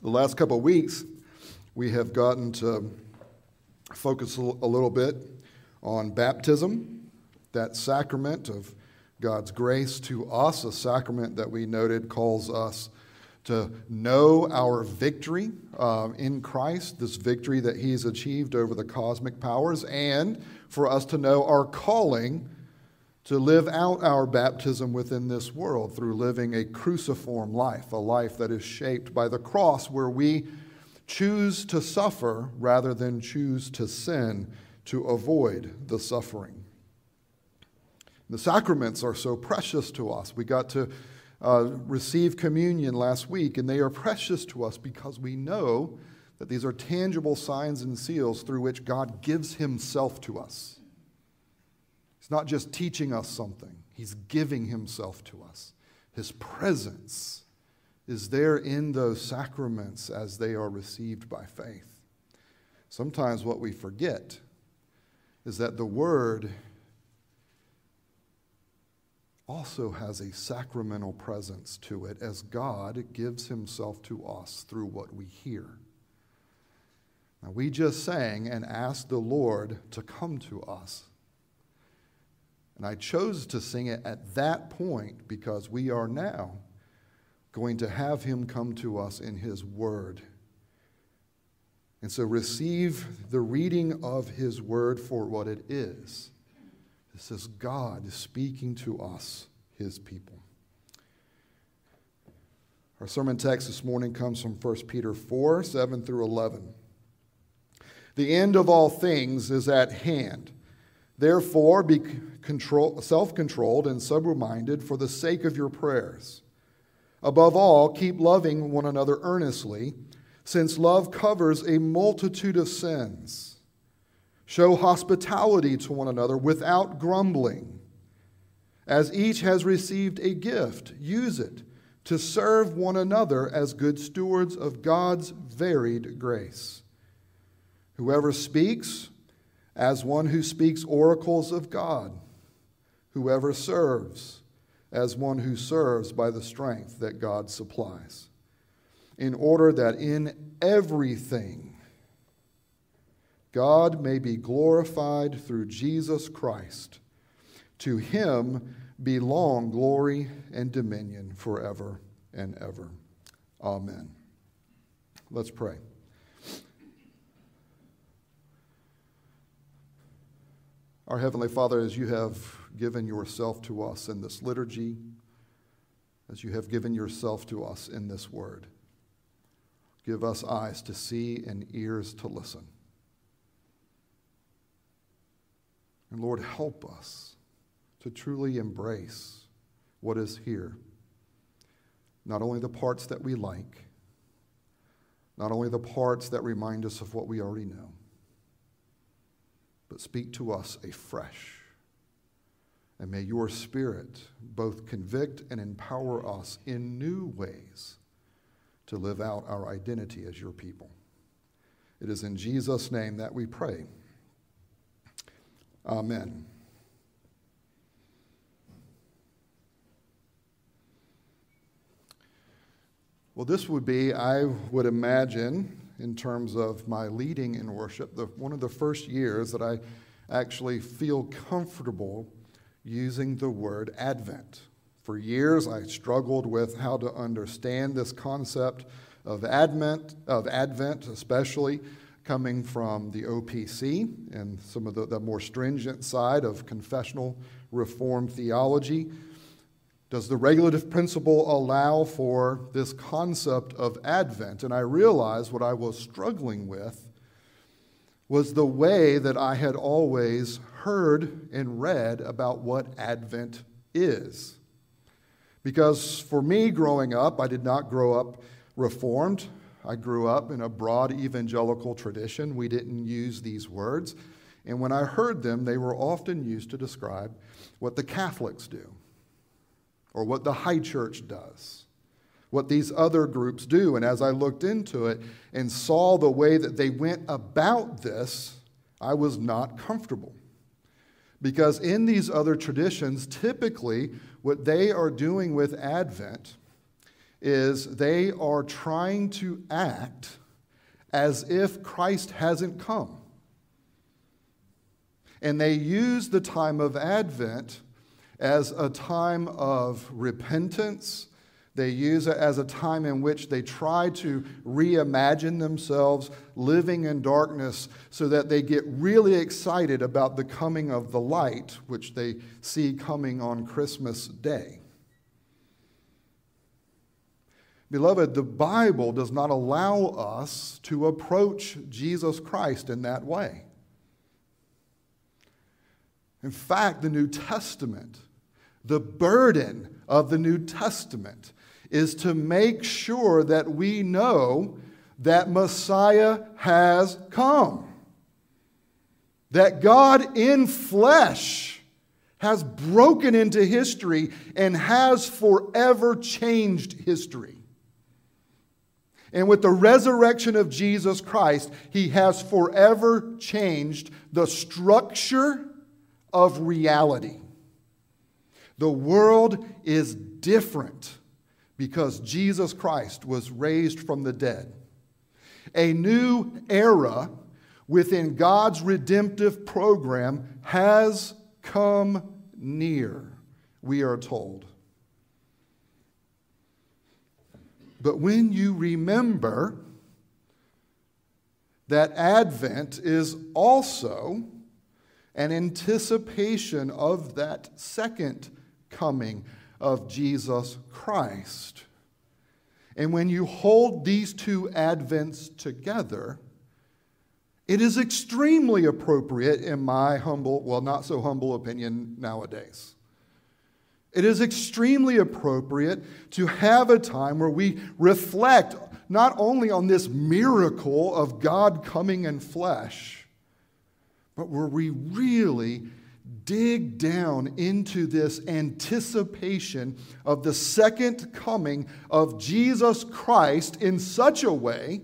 The last couple of weeks, we have gotten to focus a little bit on baptism, that sacrament of God's grace to us, a sacrament that we noted calls us to know our victory uh, in Christ, this victory that He's achieved over the cosmic powers, and for us to know our calling to live out our baptism within this world through living a cruciform life, a life that is shaped by the cross, where we choose to suffer rather than choose to sin to avoid the suffering. The sacraments are so precious to us. We got to uh, receive communion last week, and they are precious to us because we know that these are tangible signs and seals through which God gives Himself to us. He's not just teaching us something, He's giving Himself to us. His presence is there in those sacraments as they are received by faith. Sometimes what we forget is that the Word also has a sacramental presence to it as God gives Himself to us through what we hear. Now, we just sang and asked the Lord to come to us and I chose to sing it at that point because we are now going to have him come to us in his word. And so receive the reading of his word for what it is. This is God speaking to us, his people. Our sermon text this morning comes from 1 Peter 4 7 through 11. The end of all things is at hand. Therefore, be self controlled and sober minded for the sake of your prayers. Above all, keep loving one another earnestly, since love covers a multitude of sins. Show hospitality to one another without grumbling. As each has received a gift, use it to serve one another as good stewards of God's varied grace. Whoever speaks, as one who speaks oracles of God, whoever serves, as one who serves by the strength that God supplies, in order that in everything God may be glorified through Jesus Christ. To him belong glory and dominion forever and ever. Amen. Let's pray. Our Heavenly Father, as you have given yourself to us in this liturgy, as you have given yourself to us in this word, give us eyes to see and ears to listen. And Lord, help us to truly embrace what is here. Not only the parts that we like, not only the parts that remind us of what we already know, but speak to us afresh. And may your Spirit both convict and empower us in new ways to live out our identity as your people. It is in Jesus' name that we pray. Amen. Well, this would be, I would imagine, in terms of my leading in worship, the, one of the first years that I actually feel comfortable using the word Advent. For years, I struggled with how to understand this concept of Advent, of Advent, especially coming from the OPC and some of the, the more stringent side of confessional reform theology. Does the regulative principle allow for this concept of Advent? And I realized what I was struggling with was the way that I had always heard and read about what Advent is. Because for me, growing up, I did not grow up Reformed. I grew up in a broad evangelical tradition. We didn't use these words. And when I heard them, they were often used to describe what the Catholics do or what the high church does, what these other groups do. And as I looked into it and saw the way that they went about this, I was not comfortable. Because in these other traditions, typically what they are doing with Advent is they are trying to act as if Christ hasn't come. And they use the time of Advent as a time of repentance. They use it as a time in which they try to reimagine themselves living in darkness so that they get really excited about the coming of the light, which they see coming on Christmas Day. Beloved, the Bible does not allow us to approach Jesus Christ in that way. In fact, the New Testament, the burden of the New Testament, is to make sure that we know that Messiah has come. That God in flesh has broken into history and has forever changed history. And with the resurrection of Jesus Christ, he has forever changed the structure of reality. The world is different because Jesus Christ was raised from the dead. A new era within God's redemptive program has come near, we are told. But when you remember that Advent is also an anticipation of that second coming of Jesus Christ. And when you hold these two Advents together, it is extremely appropriate, in my humble, well, not so humble opinion nowadays. It is extremely appropriate to have a time where we reflect not only on this miracle of God coming in flesh, but where we really dig down into this anticipation of the second coming of Jesus Christ in such a way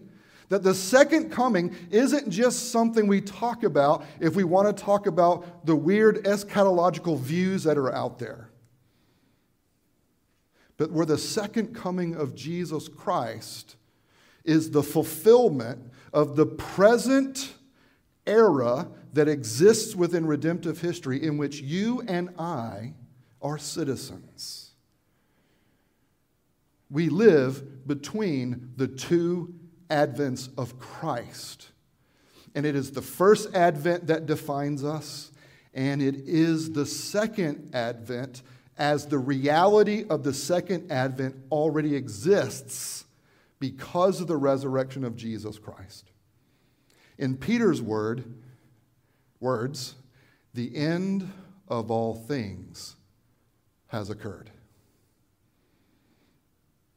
that the second coming isn't just something we talk about if we want to talk about the weird eschatological views that are out there. But where the second coming of Jesus Christ is the fulfillment of the present era that exists within redemptive history in which you and I are citizens. We live between the two advents of Christ. And it is the first advent that defines us, and it is the second advent as the reality of the second advent already exists because of the resurrection of Jesus Christ. In Peter's word, words, the end of all things has occurred.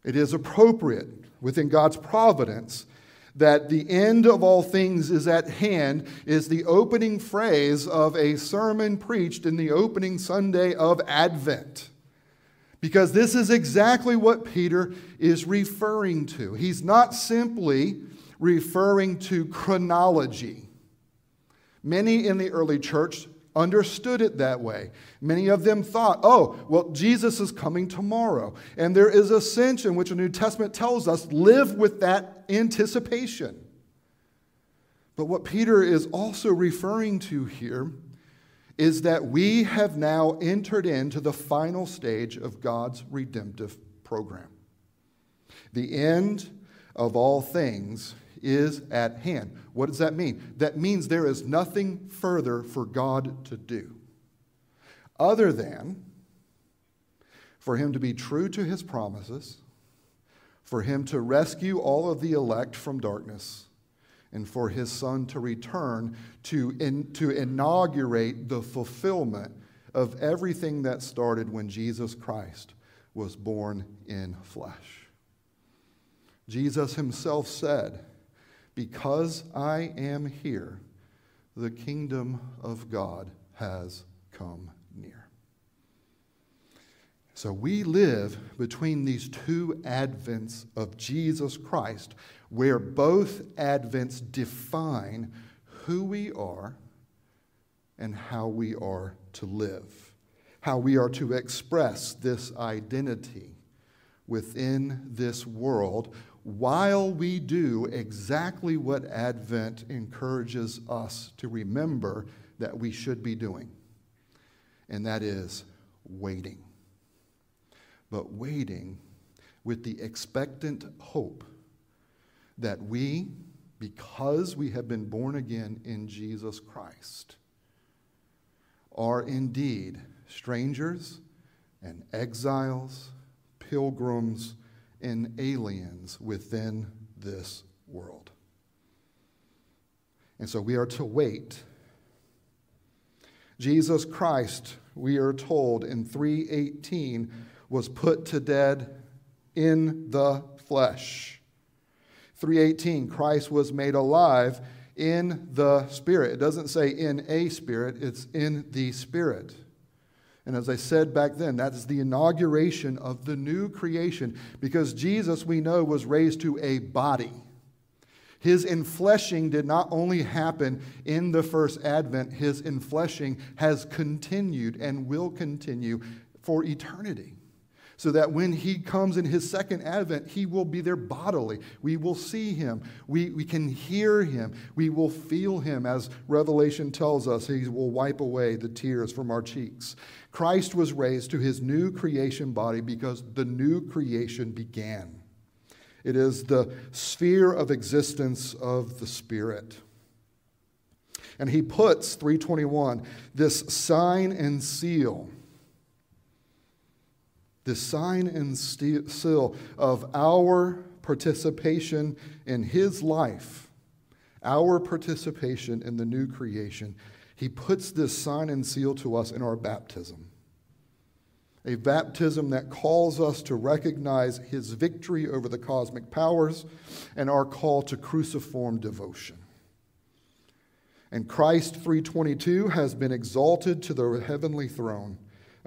It is appropriate within God's providence that the end of all things is at hand is the opening phrase of a sermon preached in the opening Sunday of Advent. Because this is exactly what Peter is referring to. He's not simply referring to chronology. Many in the early church understood it that way. Many of them thought, oh, well, Jesus is coming tomorrow. And there is a sense in which the New Testament tells us live with that anticipation. But what Peter is also referring to here is that we have now entered into the final stage of God's redemptive program. The end of all things is at hand. What does that mean? That means there is nothing further for God to do other than for Him to be true to His promises, for Him to rescue all of the elect from darkness, and for His Son to return to, in, to inaugurate the fulfillment of everything that started when Jesus Christ was born in flesh. Jesus himself said, because I am here, the kingdom of God has come near. So we live between these two advents of Jesus Christ, where both advents define who we are and how we are to live, how we are to express this identity within this world while we do exactly what Advent encourages us to remember that we should be doing, and that is waiting. But waiting with the expectant hope that we, because we have been born again in Jesus Christ, are indeed strangers and exiles, pilgrims, and aliens within this world. And so we are to wait. Jesus Christ, we are told in 318, was put to death in the flesh. 318, Christ was made alive in the Spirit. It doesn't say in a spirit, it's in the Spirit. And as I said back then, that is the inauguration of the new creation because Jesus, we know, was raised to a body. His infleshing did not only happen in the first advent, his infleshing has continued and will continue for eternity so that when he comes in his second advent, he will be there bodily. We will see him. We, we can hear him. We will feel him, as Revelation tells us. He will wipe away the tears from our cheeks. Christ was raised to his new creation body because the new creation began. It is the sphere of existence of the Spirit. And he puts, 321, this sign and seal the sign and seal of our participation in his life, our participation in the new creation. He puts this sign and seal to us in our baptism. A baptism that calls us to recognize his victory over the cosmic powers and our call to cruciform devotion. And Christ 322 has been exalted to the heavenly throne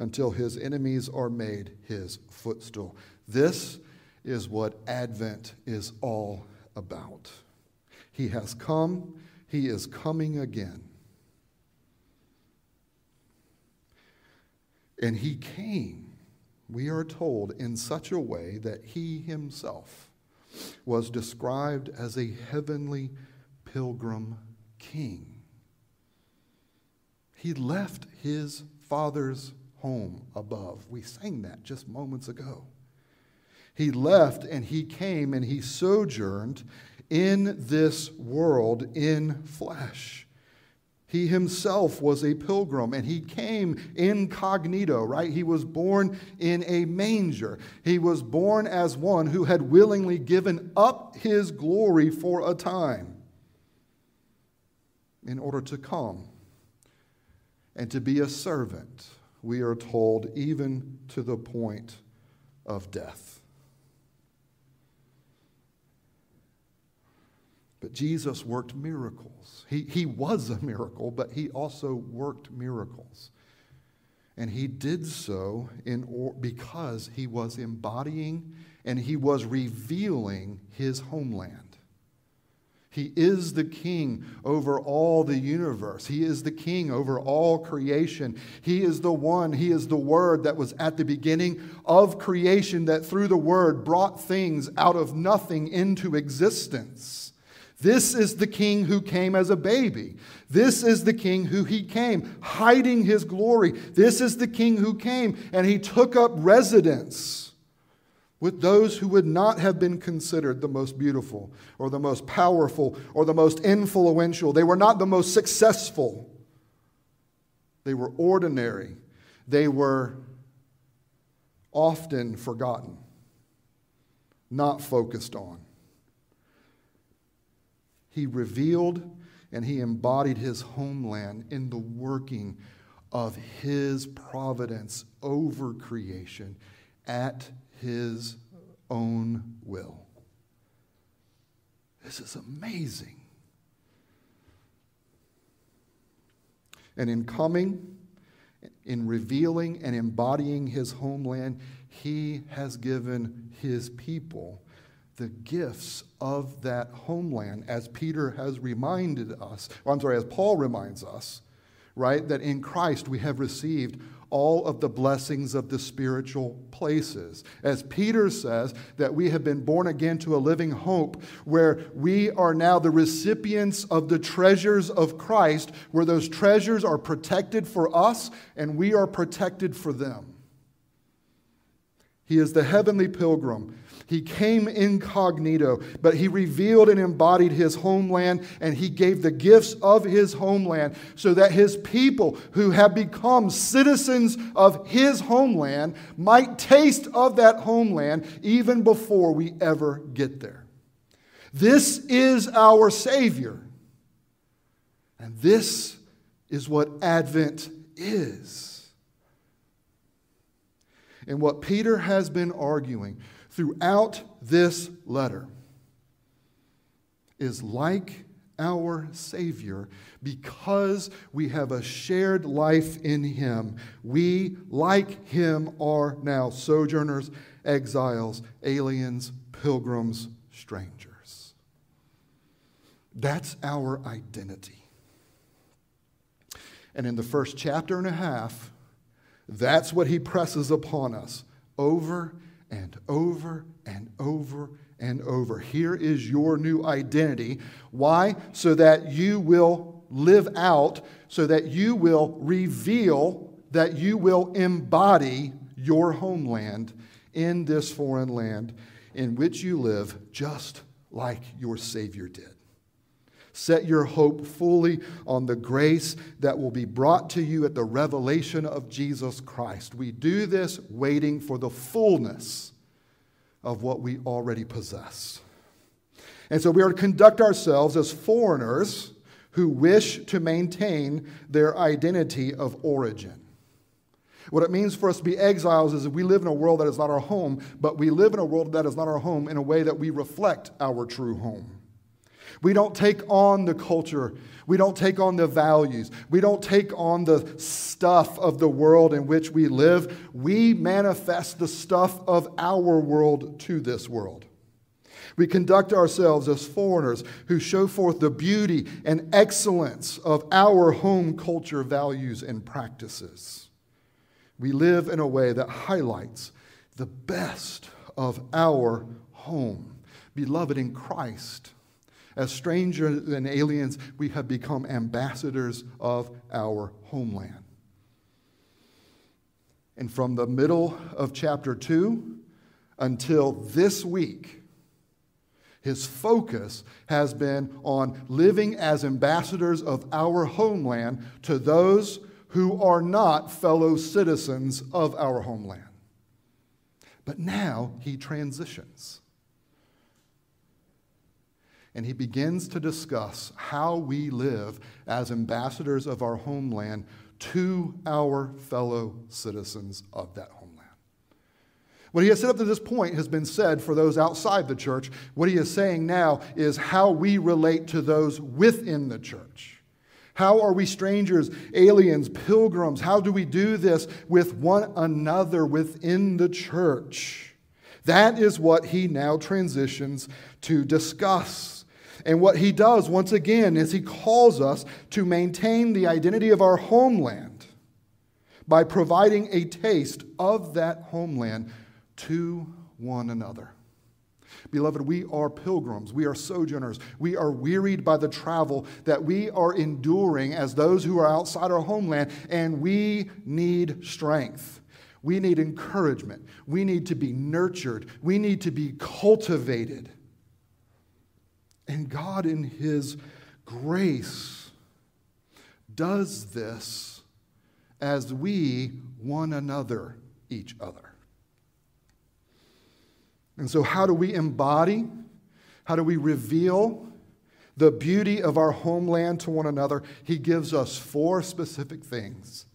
until his enemies are made his footstool. This is what Advent is all about. He has come, he is coming again. And he came, we are told, in such a way that he himself was described as a heavenly pilgrim king. He left his father's home above. We sang that just moments ago. He left and he came and he sojourned in this world in flesh. He himself was a pilgrim and he came incognito, right? He was born in a manger. He was born as one who had willingly given up his glory for a time in order to come and to be a servant we are told, even to the point of death. But Jesus worked miracles. He, he was a miracle, but he also worked miracles. And he did so in or, because he was embodying and he was revealing his homeland. He is the king over all the universe. He is the king over all creation. He is the one, he is the word that was at the beginning of creation, that through the word brought things out of nothing into existence. This is the king who came as a baby. This is the king who he came, hiding his glory. This is the king who came and he took up residence with those who would not have been considered the most beautiful or the most powerful or the most influential. They were not the most successful. They were ordinary. They were often forgotten, not focused on. He revealed and he embodied his homeland in the working of his providence over creation at his own will. This is amazing. And in coming, in revealing and embodying his homeland, he has given his people the gifts of that homeland, as Peter has reminded us, I'm sorry, as Paul reminds us, right? That in Christ we have received all of the blessings of the spiritual places. As Peter says, that we have been born again to a living hope where we are now the recipients of the treasures of Christ, where those treasures are protected for us and we are protected for them. He is the heavenly pilgrim he came incognito, but he revealed and embodied his homeland, and he gave the gifts of his homeland so that his people who have become citizens of his homeland might taste of that homeland even before we ever get there. This is our Savior. And this is what Advent is. And what Peter has been arguing throughout this letter is like our Savior because we have a shared life in Him. We, like Him, are now sojourners, exiles, aliens, pilgrims, strangers. That's our identity. And in the first chapter and a half, that's what He presses upon us over and over and over and over. Here is your new identity. Why? So that you will live out, so that you will reveal, that you will embody your homeland in this foreign land in which you live, just like your Savior did. Set your hope fully on the grace that will be brought to you at the revelation of Jesus Christ. We do this waiting for the fullness of what we already possess. And so we are to conduct ourselves as foreigners who wish to maintain their identity of origin. What it means for us to be exiles is that we live in a world that is not our home, but we live in a world that is not our home in a way that we reflect our true home. We don't take on the culture. We don't take on the values. We don't take on the stuff of the world in which we live. We manifest the stuff of our world to this world. We conduct ourselves as foreigners who show forth the beauty and excellence of our home culture values and practices. We live in a way that highlights the best of our home. Beloved in Christ, as strangers and aliens, we have become ambassadors of our homeland. And from the middle of chapter 2 until this week, his focus has been on living as ambassadors of our homeland to those who are not fellow citizens of our homeland. But now he transitions and he begins to discuss how we live as ambassadors of our homeland to our fellow citizens of that homeland. What he has said up to this point has been said for those outside the church. What he is saying now is how we relate to those within the church. How are we strangers, aliens, pilgrims? How do we do this with one another within the church? That is what he now transitions to discuss. And what he does, once again, is he calls us to maintain the identity of our homeland by providing a taste of that homeland to one another. Beloved, we are pilgrims. We are sojourners. We are wearied by the travel that we are enduring as those who are outside our homeland, and we need strength. We need encouragement. We need to be nurtured. We need to be cultivated. And God, in His grace, does this as we one another each other. And so, how do we embody? How do we reveal the beauty of our homeland to one another? He gives us four specific things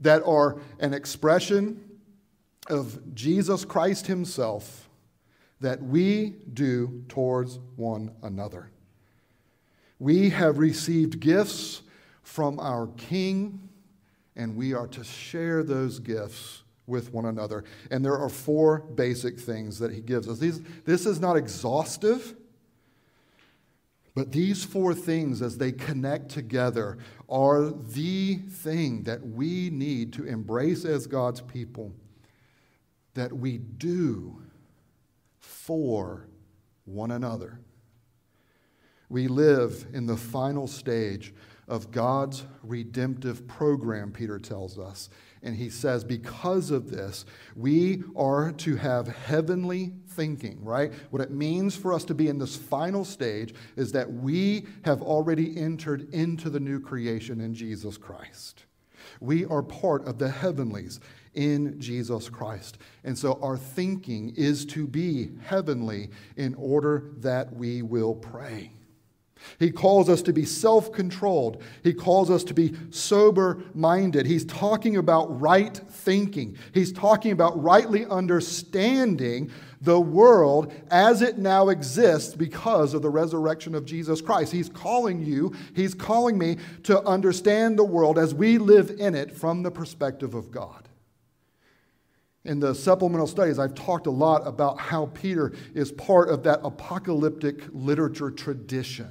that are an expression of Jesus Christ Himself that we do towards one another. We have received gifts from our King, and we are to share those gifts with one another. And there are four basic things that he gives us. These, this is not exhaustive, But these four things, as they connect together, are the thing that we need to embrace as God's people, that we do for one another. We live in the final stage of God's redemptive program, Peter tells us. And he says, because of this, we are to have heavenly thinking, right? What it means for us to be in this final stage is that we have already entered into the new creation in Jesus Christ. We are part of the heavenlies in Jesus Christ. And so our thinking is to be heavenly in order that we will pray. He calls us to be self controlled. He calls us to be sober minded. He's talking about right thinking. He's talking about rightly understanding the world as it now exists because of the resurrection of Jesus Christ. He's calling you, He's calling me to understand the world as we live in it from the perspective of God. In the supplemental studies, I've talked a lot about how Peter is part of that apocalyptic literature tradition.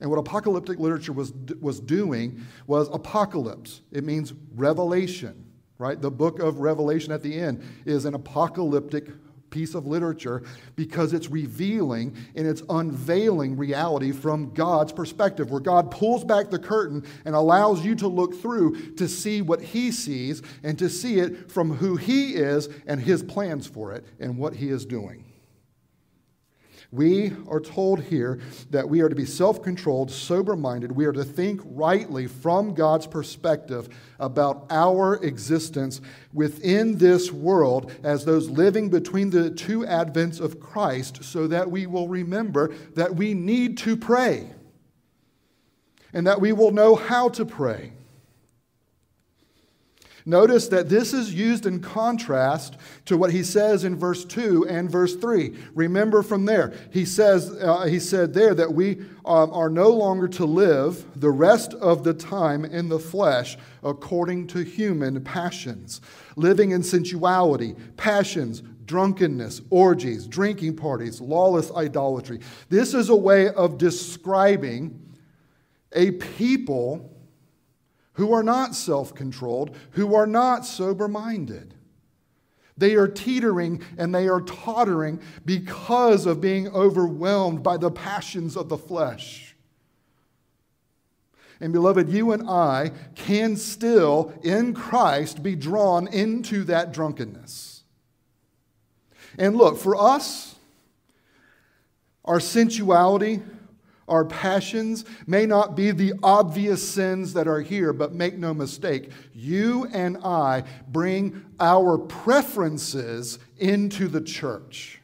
And what apocalyptic literature was, was doing was apocalypse. It means revelation, right? The book of Revelation at the end is an apocalyptic piece of literature because it's revealing and it's unveiling reality from God's perspective, where God pulls back the curtain and allows you to look through to see what He sees and to see it from who He is and His plans for it and what He is doing. We are told here that we are to be self controlled, sober minded. We are to think rightly from God's perspective about our existence within this world as those living between the two advents of Christ, so that we will remember that we need to pray and that we will know how to pray. Notice that this is used in contrast to what he says in verse 2 and verse 3. Remember from there, he says, uh, he said there that we um, are no longer to live the rest of the time in the flesh according to human passions, living in sensuality, passions, drunkenness, orgies, drinking parties, lawless idolatry. This is a way of describing a people who are not self controlled, who are not sober minded. They are teetering and they are tottering because of being overwhelmed by the passions of the flesh. And beloved, you and I can still, in Christ, be drawn into that drunkenness. And look, for us, our sensuality, our passions may not be the obvious sins that are here, but make no mistake, you and I bring our preferences into the church.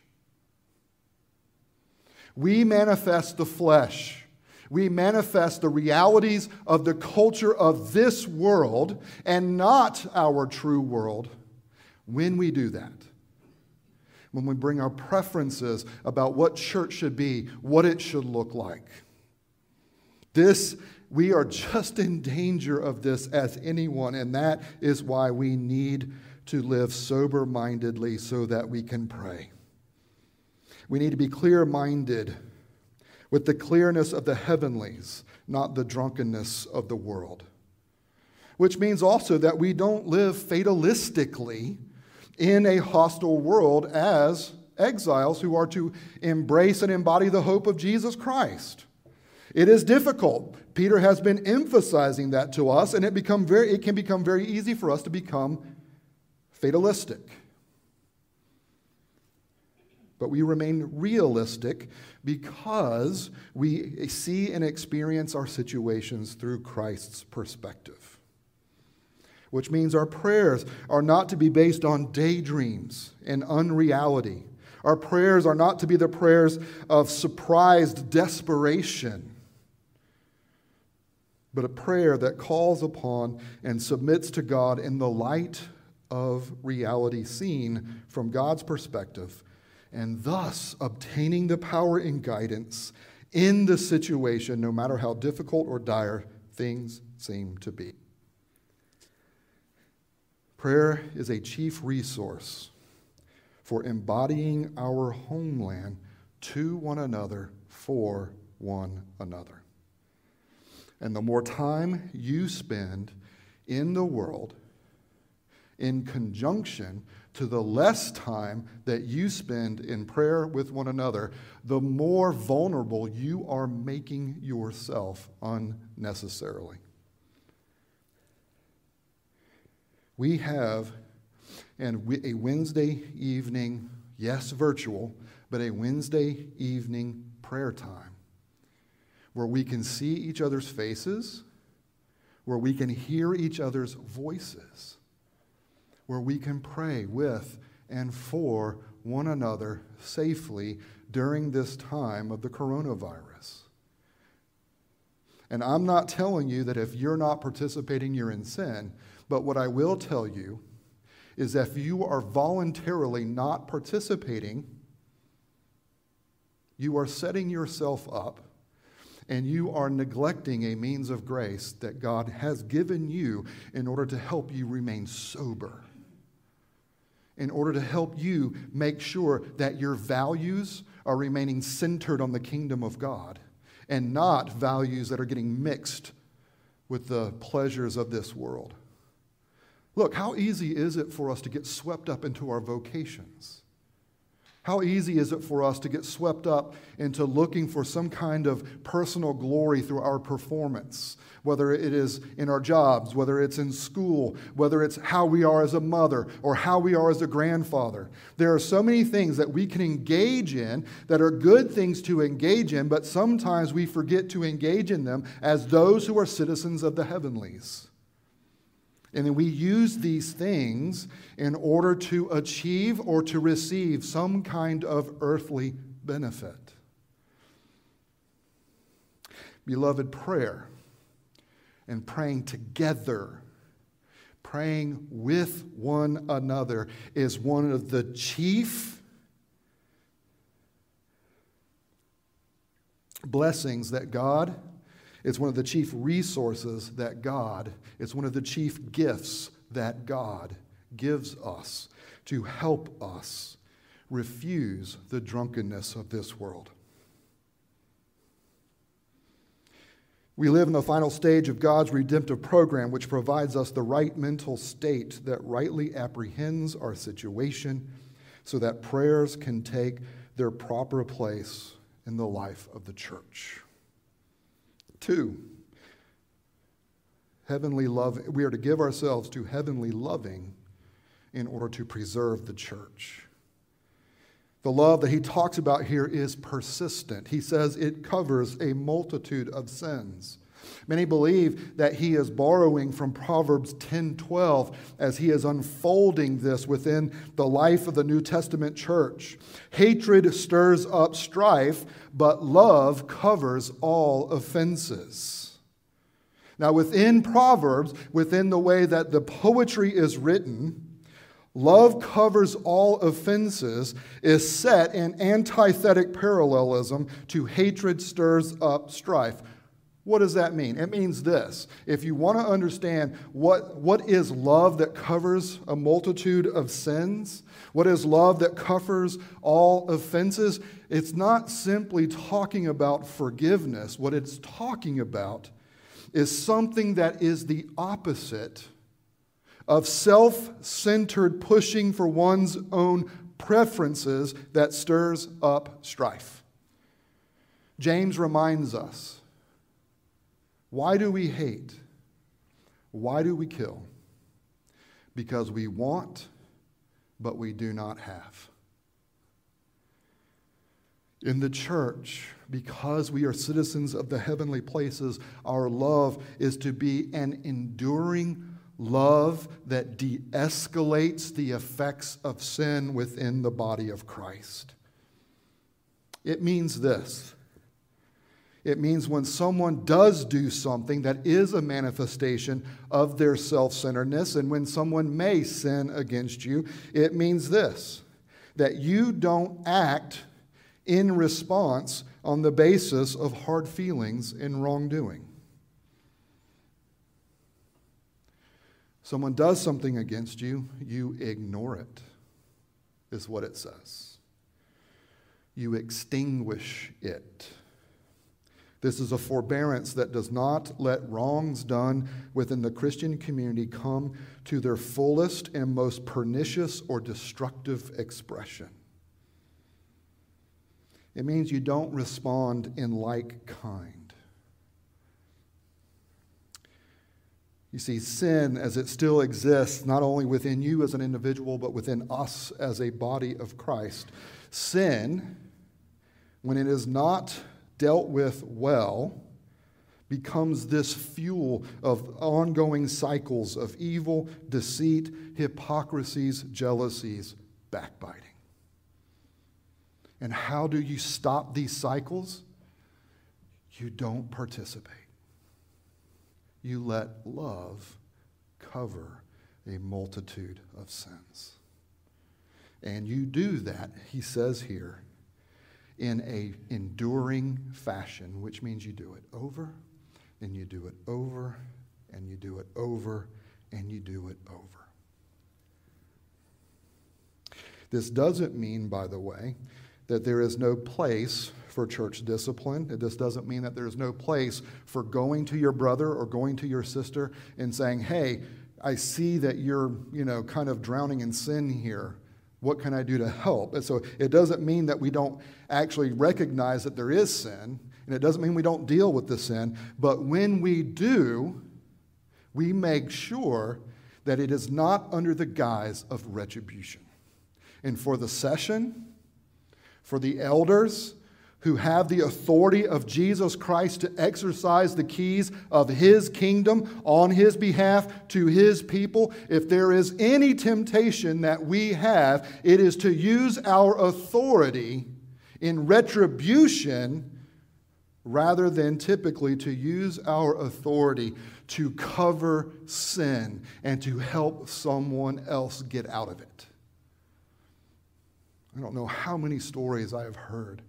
We manifest the flesh. We manifest the realities of the culture of this world and not our true world when we do that when we bring our preferences about what church should be, what it should look like. This, we are just in danger of this as anyone, and that is why we need to live sober mindedly so that we can pray. We need to be clear minded with the clearness of the heavenlies, not the drunkenness of the world. Which means also that we don't live fatalistically in a hostile world as exiles who are to embrace and embody the hope of Jesus Christ. It is difficult. Peter has been emphasizing that to us, and it, become very, it can become very easy for us to become fatalistic. But we remain realistic because we see and experience our situations through Christ's perspective which means our prayers are not to be based on daydreams and unreality. Our prayers are not to be the prayers of surprised desperation, but a prayer that calls upon and submits to God in the light of reality seen from God's perspective, and thus obtaining the power and guidance in the situation, no matter how difficult or dire things seem to be. Prayer is a chief resource for embodying our homeland to one another for one another. And the more time you spend in the world, in conjunction to the less time that you spend in prayer with one another, the more vulnerable you are making yourself unnecessarily. We have and a Wednesday evening, yes, virtual, but a Wednesday evening prayer time where we can see each other's faces, where we can hear each other's voices, where we can pray with and for one another safely during this time of the coronavirus. And I'm not telling you that if you're not participating, you're in sin, but what I will tell you is if you are voluntarily not participating, you are setting yourself up and you are neglecting a means of grace that God has given you in order to help you remain sober, in order to help you make sure that your values are remaining centered on the kingdom of God and not values that are getting mixed with the pleasures of this world. Look, how easy is it for us to get swept up into our vocations? How easy is it for us to get swept up into looking for some kind of personal glory through our performance, whether it is in our jobs, whether it's in school, whether it's how we are as a mother or how we are as a grandfather? There are so many things that we can engage in that are good things to engage in, but sometimes we forget to engage in them as those who are citizens of the heavenlies. And then we use these things in order to achieve or to receive some kind of earthly benefit. Beloved, prayer and praying together, praying with one another, is one of the chief blessings that God it's one of the chief resources that God, it's one of the chief gifts that God gives us to help us refuse the drunkenness of this world. We live in the final stage of God's redemptive program, which provides us the right mental state that rightly apprehends our situation so that prayers can take their proper place in the life of the church. Two, heavenly love. We are to give ourselves to heavenly loving in order to preserve the church. The love that he talks about here is persistent. He says it covers a multitude of sins. Many believe that he is borrowing from Proverbs 10:12 as he is unfolding this within the life of the New Testament church. Hatred stirs up strife, but love covers all offenses. Now, within Proverbs, within the way that the poetry is written, love covers all offenses is set in antithetic parallelism to hatred stirs up strife. What does that mean? It means this. If you want to understand what, what is love that covers a multitude of sins, what is love that covers all offenses, it's not simply talking about forgiveness. What it's talking about is something that is the opposite of self centered pushing for one's own preferences that stirs up strife. James reminds us why do we hate? Why do we kill? Because we want, but we do not have. In the church, because we are citizens of the heavenly places, our love is to be an enduring love that de escalates the effects of sin within the body of Christ. It means this it means when someone does do something that is a manifestation of their self centeredness, and when someone may sin against you, it means this that you don't act in response on the basis of hard feelings and wrongdoing. Someone does something against you, you ignore it, is what it says. You extinguish it. This is a forbearance that does not let wrongs done within the Christian community come to their fullest and most pernicious or destructive expression. It means you don't respond in like kind. You see, sin, as it still exists, not only within you as an individual, but within us as a body of Christ, sin, when it is not dealt with well, becomes this fuel of ongoing cycles of evil, deceit, hypocrisies, jealousies, backbiting. And how do you stop these cycles? You don't participate. You let love cover a multitude of sins. And you do that, he says here, in a enduring fashion, which means you do it over and you do it over and you do it over and you do it over. This doesn't mean, by the way, that there is no place for church discipline. It just doesn't mean that there's no place for going to your brother or going to your sister and saying, hey, I see that you're, you know, kind of drowning in sin here. What can I do to help? And so it doesn't mean that we don't actually recognize that there is sin, and it doesn't mean we don't deal with the sin, but when we do, we make sure that it is not under the guise of retribution. And for the session, for the elders who have the authority of Jesus Christ to exercise the keys of his kingdom on his behalf to his people. If there is any temptation that we have, it is to use our authority in retribution rather than typically to use our authority to cover sin and to help someone else get out of it. I don't know how many stories I have heard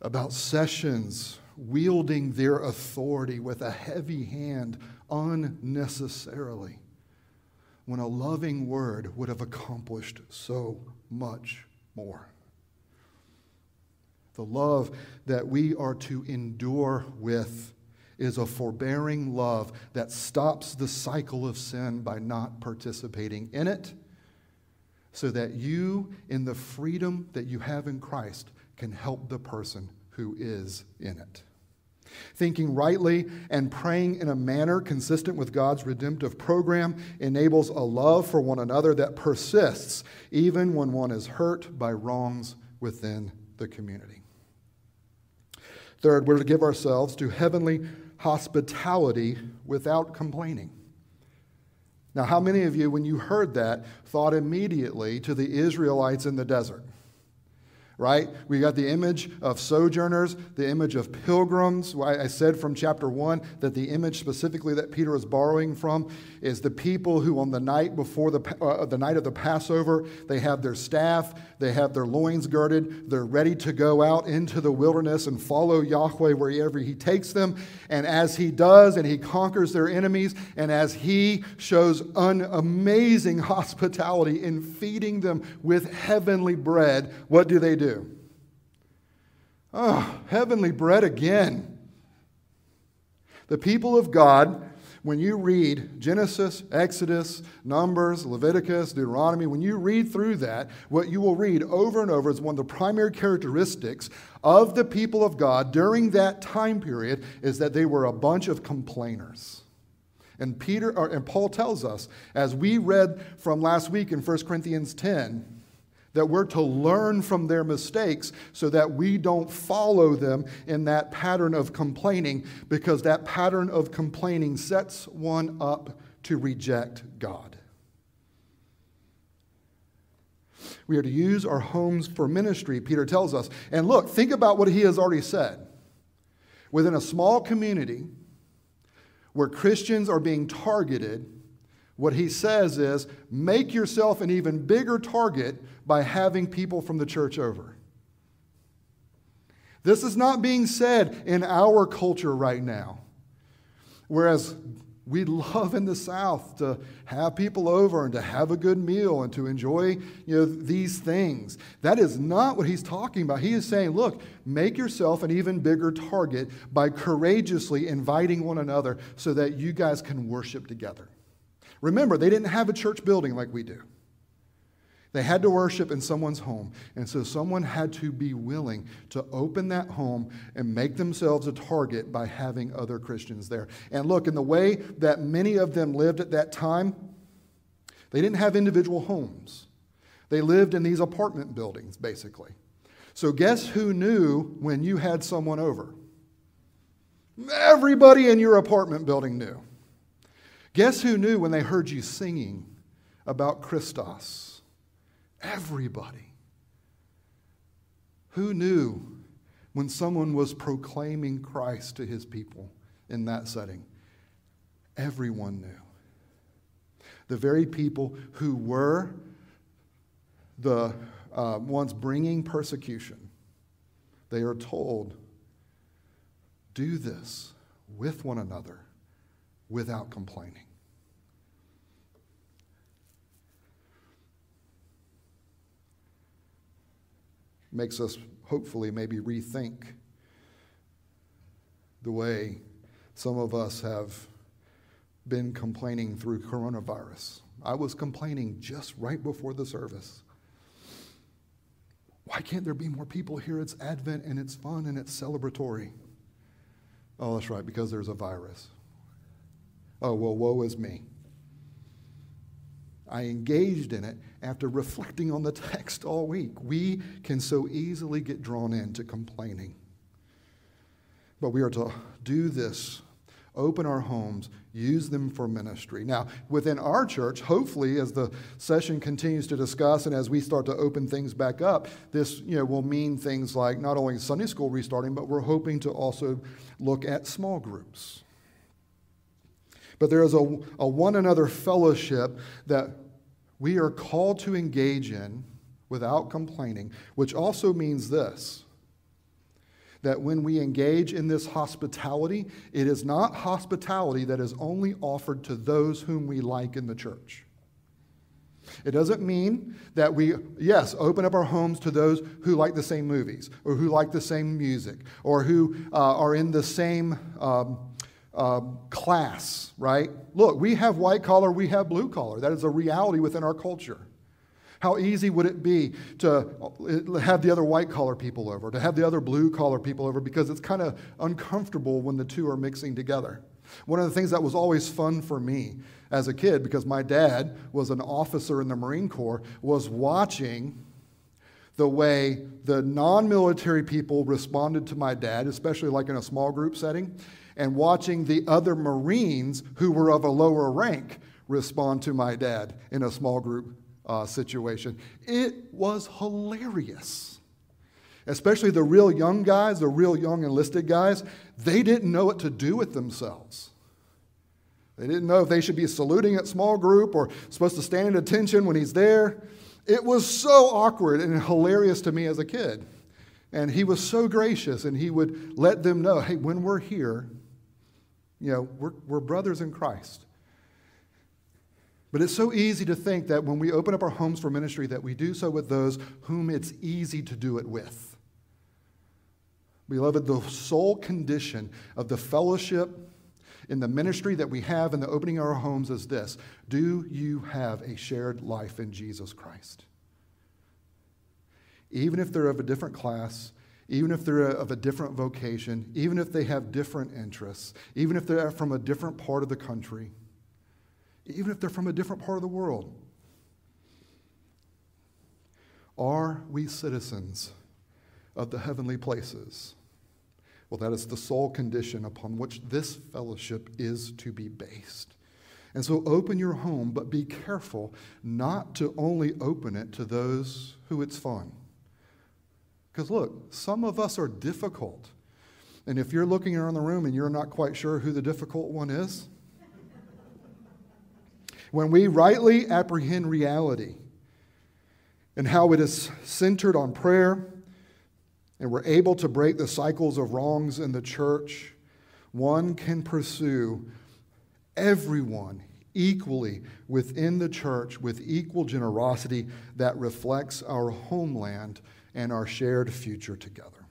about sessions wielding their authority with a heavy hand unnecessarily when a loving word would have accomplished so much more. The love that we are to endure with is a forbearing love that stops the cycle of sin by not participating in it so that you, in the freedom that you have in Christ, can help the person who is in it. Thinking rightly and praying in a manner consistent with God's redemptive program enables a love for one another that persists even when one is hurt by wrongs within the community. Third, we're to give ourselves to heavenly hospitality without complaining. Now, how many of you, when you heard that, thought immediately to the Israelites in the desert? Right? We got the image of sojourners, the image of pilgrims. I said from chapter 1 that the image specifically that Peter is borrowing from is the people who, on the night before the, uh, the night of the Passover, they have their staff, they have their loins girded, they're ready to go out into the wilderness and follow Yahweh wherever He takes them. And as He does, and He conquers their enemies, and as He shows an amazing hospitality in feeding them with heavenly bread, what do they do? Oh, heavenly bread again. The people of God when you read Genesis, Exodus, Numbers, Leviticus, Deuteronomy, when you read through that, what you will read over and over is one of the primary characteristics of the people of God during that time period is that they were a bunch of complainers. And Peter or, and Paul tells us, as we read from last week in 1 Corinthians 10, that we're to learn from their mistakes so that we don't follow them in that pattern of complaining, because that pattern of complaining sets one up to reject God. We are to use our homes for ministry, Peter tells us. And look, think about what he has already said. Within a small community where Christians are being targeted, what he says is make yourself an even bigger target by having people from the church over. This is not being said in our culture right now. Whereas We love in the South to have people over and to have a good meal and to enjoy you know, these things. That is not what he's talking about. He is saying, look, make yourself an even bigger target by courageously inviting one another so that you guys can worship together. Remember, they didn't have a church building like we do. They had to worship in someone's home. And so someone had to be willing to open that home and make themselves a target by having other Christians there. And look, in the way that many of them lived at that time, they didn't have individual homes. They lived in these apartment buildings, basically. So, guess who knew when you had someone over? Everybody in your apartment building knew. Guess who knew when they heard you singing about Christos? Everybody. Who knew when someone was proclaiming Christ to his people in that setting? Everyone knew. The very people who were the uh, ones bringing persecution, they are told, do this with one another without complaining. makes us hopefully maybe rethink the way some of us have been complaining through coronavirus. I was complaining just right before the service. Why can't there be more people here? It's Advent and it's fun and it's celebratory. Oh, that's right, because there's a virus. Oh, well, woe is me. I engaged in it after reflecting on the text all week. We can so easily get drawn into complaining. But we are to do this open our homes, use them for ministry. Now, within our church, hopefully, as the session continues to discuss and as we start to open things back up, this you know, will mean things like not only Sunday school restarting, but we're hoping to also look at small groups. But there is a, a one another fellowship that we are called to engage in without complaining, which also means this that when we engage in this hospitality, it is not hospitality that is only offered to those whom we like in the church. It doesn't mean that we, yes, open up our homes to those who like the same movies or who like the same music or who uh, are in the same um, uh, class, right? Look, we have white collar, we have blue collar. That is a reality within our culture. How easy would it be to have the other white collar people over, to have the other blue collar people over, because it's kind of uncomfortable when the two are mixing together. One of the things that was always fun for me as a kid, because my dad was an officer in the Marine Corps, was watching the way the non military people responded to my dad, especially like in a small group setting and watching the other Marines who were of a lower rank respond to my dad in a small group uh, situation. It was hilarious. Especially the real young guys, the real young enlisted guys, they didn't know what to do with themselves. They didn't know if they should be saluting at small group or supposed to stand at attention when he's there. It was so awkward and hilarious to me as a kid. And he was so gracious, and he would let them know hey, when we're here, you know, we're, we're brothers in Christ. But it's so easy to think that when we open up our homes for ministry, that we do so with those whom it's easy to do it with. Beloved, the sole condition of the fellowship in the ministry that we have in the opening of our homes is this Do you have a shared life in Jesus Christ? Even if they're of a different class, even if they're of a different vocation, even if they have different interests, even if they're from a different part of the country, even if they're from a different part of the world. Are we citizens of the heavenly places? Well, that is the sole condition upon which this fellowship is to be based. And so open your home, but be careful not to only open it to those who it's fun. Because look, some of us are difficult. And if you're looking around the room and you're not quite sure who the difficult one is, when we rightly apprehend reality and how it is centered on prayer, and we're able to break the cycles of wrongs in the church, one can pursue everyone equally within the church with equal generosity that reflects our homeland and our shared future together.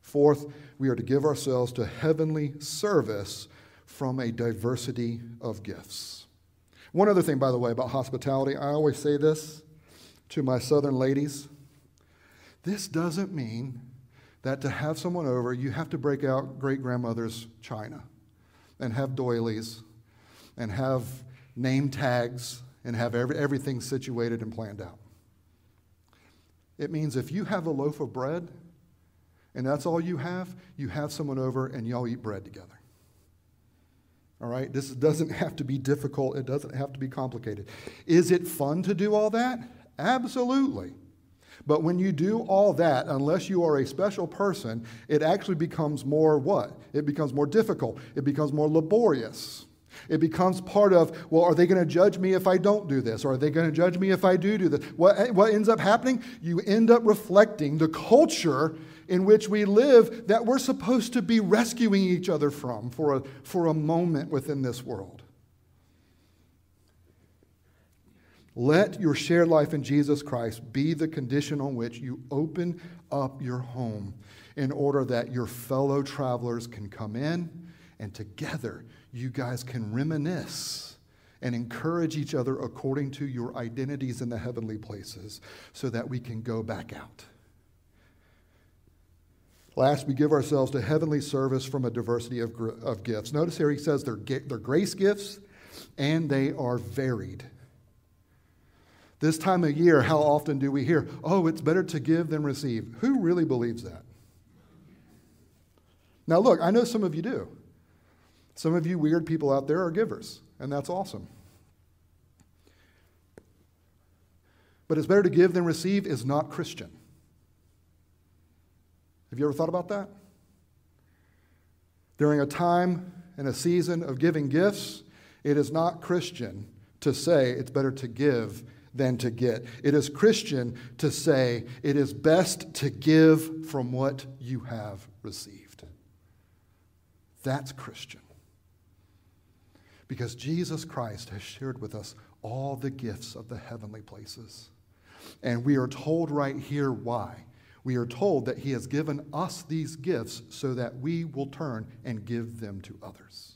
Fourth, we are to give ourselves to heavenly service from a diversity of gifts. One other thing, by the way, about hospitality, I always say this to my southern ladies. This doesn't mean that to have someone over, you have to break out great grandmother's china and have doilies and have name tags and have every, everything situated and planned out. It means if you have a loaf of bread and that's all you have, you have someone over and y'all eat bread together. All right? This doesn't have to be difficult, it doesn't have to be complicated. Is it fun to do all that? Absolutely. But when you do all that, unless you are a special person, it actually becomes more what? It becomes more difficult. It becomes more laborious. It becomes part of, well, are they going to judge me if I don't do this? Or are they going to judge me if I do do this? What, eh, what ends up happening? You end up reflecting the culture in which we live that we're supposed to be rescuing each other from for a, for a moment within this world. Let your shared life in Jesus Christ be the condition on which you open up your home in order that your fellow travelers can come in and together you guys can reminisce and encourage each other according to your identities in the heavenly places so that we can go back out. Last, we give ourselves to heavenly service from a diversity of, of gifts. Notice here he says they're, they're grace gifts and they are varied. This time of year, how often do we hear, oh, it's better to give than receive? Who really believes that? Now, look, I know some of you do. Some of you weird people out there are givers, and that's awesome. But it's better to give than receive is not Christian. Have you ever thought about that? During a time and a season of giving gifts, it is not Christian to say it's better to give than to get. It is Christian to say it is best to give from what you have received. That's Christian. Because Jesus Christ has shared with us all the gifts of the heavenly places. And we are told right here why. We are told that He has given us these gifts so that we will turn and give them to others.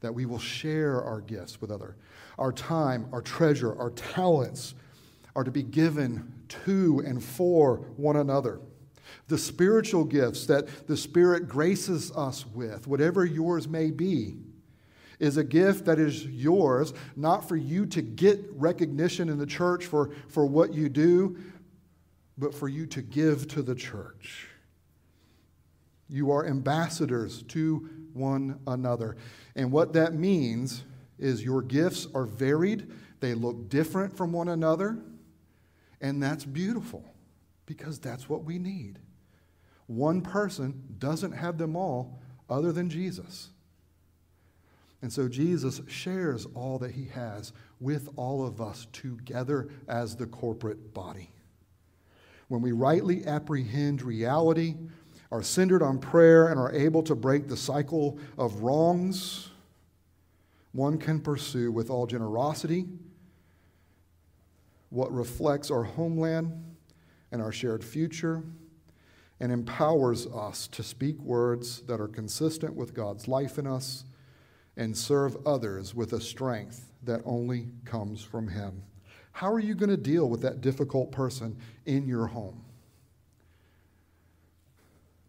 That we will share our gifts with others. Our time, our treasure, our talents are to be given to and for one another. The spiritual gifts that the Spirit graces us with, whatever yours may be, is a gift that is yours, not for you to get recognition in the church for, for what you do, but for you to give to the church. You are ambassadors to one another. And what that means is your gifts are varied, they look different from one another, and that's beautiful because that's what we need. One person doesn't have them all other than Jesus. And so Jesus shares all that he has with all of us together as the corporate body. When we rightly apprehend reality, are centered on prayer, and are able to break the cycle of wrongs, one can pursue with all generosity what reflects our homeland and our shared future and empowers us to speak words that are consistent with God's life in us and serve others with a strength that only comes from Him. How are you going to deal with that difficult person in your home?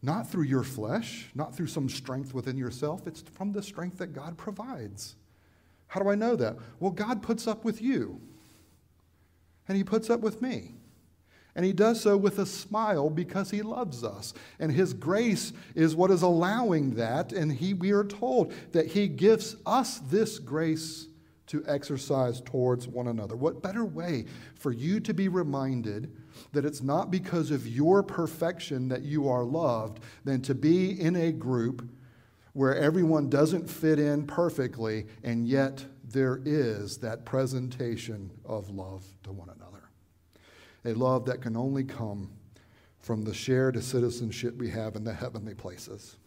Not through your flesh, not through some strength within yourself, it's from the strength that God provides. How do I know that? Well, God puts up with you, and He puts up with me. And he does so with a smile because he loves us. And his grace is what is allowing that. And he, we are told that he gives us this grace to exercise towards one another. What better way for you to be reminded that it's not because of your perfection that you are loved than to be in a group where everyone doesn't fit in perfectly, and yet there is that presentation of love to one another a love that can only come from the shared citizenship we have in the heavenly places.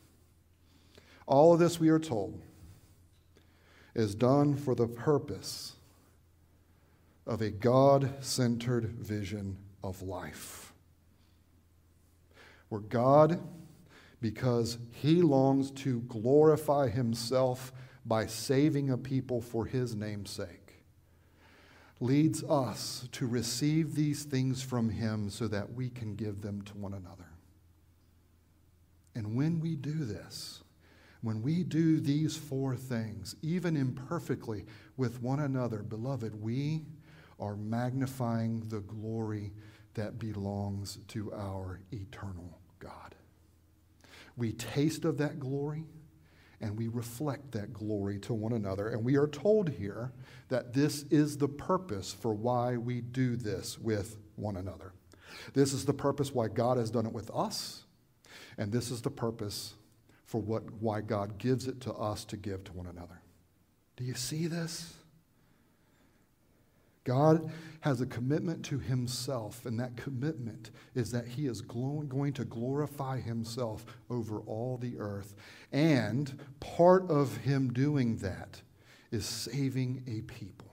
All of this, we are told, is done for the purpose of a God centered vision of life. Where God, because he longs to glorify himself by saving a people for his name's sake, leads us to receive these things from him so that we can give them to one another. And when we do this, when we do these four things, even imperfectly with one another, beloved, we are magnifying the glory that belongs to our eternal God. We taste of that glory and we reflect that glory to one another. And we are told here that this is the purpose for why we do this with one another. This is the purpose why God has done it with us, and this is the purpose for what, why God gives it to us to give to one another. Do you see this? God has a commitment to himself, and that commitment is that he is going to glorify himself over all the earth. And part of him doing that is saving a people,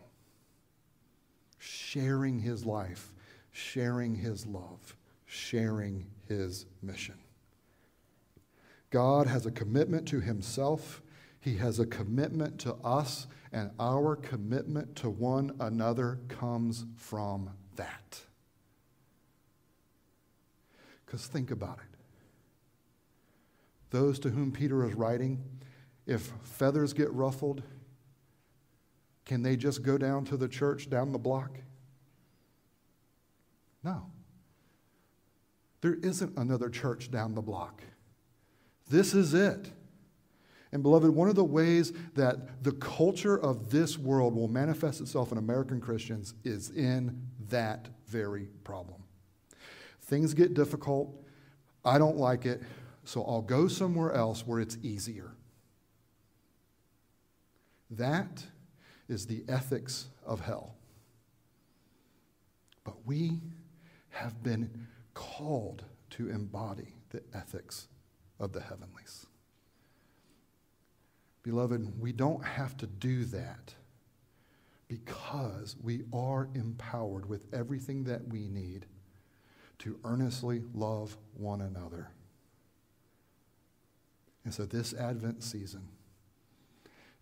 sharing his life, sharing his love, sharing his mission. God has a commitment to himself, he has a commitment to us and our commitment to one another comes from that. Because think about it. Those to whom Peter is writing, if feathers get ruffled, can they just go down to the church down the block? No. There isn't another church down the block. This is it. And, beloved, one of the ways that the culture of this world will manifest itself in American Christians is in that very problem. Things get difficult. I don't like it, so I'll go somewhere else where it's easier. That is the ethics of hell. But we have been called to embody the ethics of the heavenlies. Beloved, we don't have to do that because we are empowered with everything that we need to earnestly love one another. And so, this Advent season,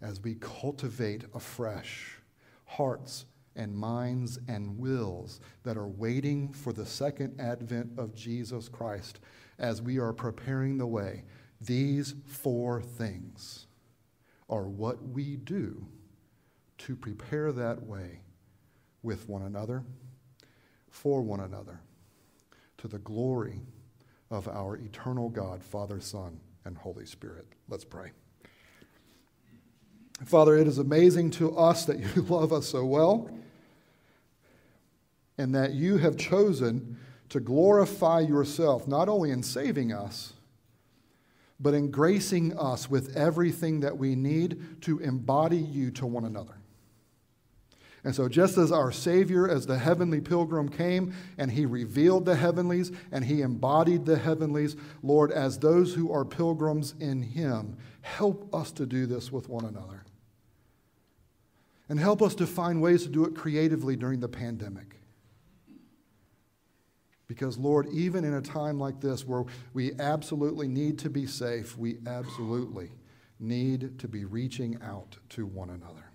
as we cultivate afresh hearts and minds and wills that are waiting for the second advent of Jesus Christ, as we are preparing the way, these four things are what we do to prepare that way with one another, for one another, to the glory of our eternal God, Father, Son, and Holy Spirit. Let's pray. Father, it is amazing to us that you love us so well and that you have chosen to glorify yourself, not only in saving us, but in gracing us with everything that we need to embody you to one another. And so, just as our Savior, as the heavenly pilgrim, came and he revealed the heavenlies and he embodied the heavenlies, Lord, as those who are pilgrims in him, help us to do this with one another. And help us to find ways to do it creatively during the pandemic. Because, Lord, even in a time like this where we absolutely need to be safe, we absolutely need to be reaching out to one another.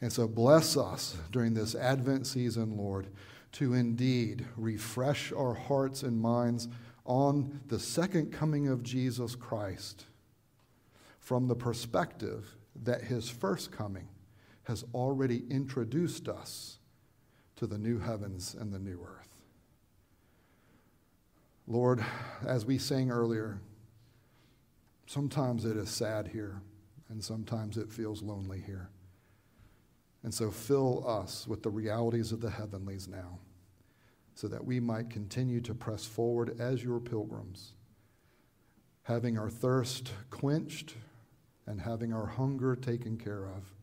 And so, bless us during this Advent season, Lord, to indeed refresh our hearts and minds on the second coming of Jesus Christ from the perspective that his first coming has already introduced us to the new heavens and the new earth. Lord, as we sang earlier, sometimes it is sad here, and sometimes it feels lonely here. And so fill us with the realities of the heavenlies now, so that we might continue to press forward as your pilgrims, having our thirst quenched and having our hunger taken care of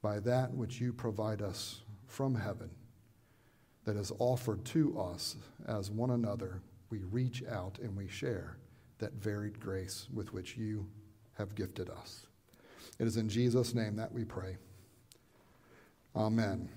by that which you provide us from heaven that is offered to us as one another we reach out and we share that varied grace with which you have gifted us. It is in Jesus' name that we pray. Amen.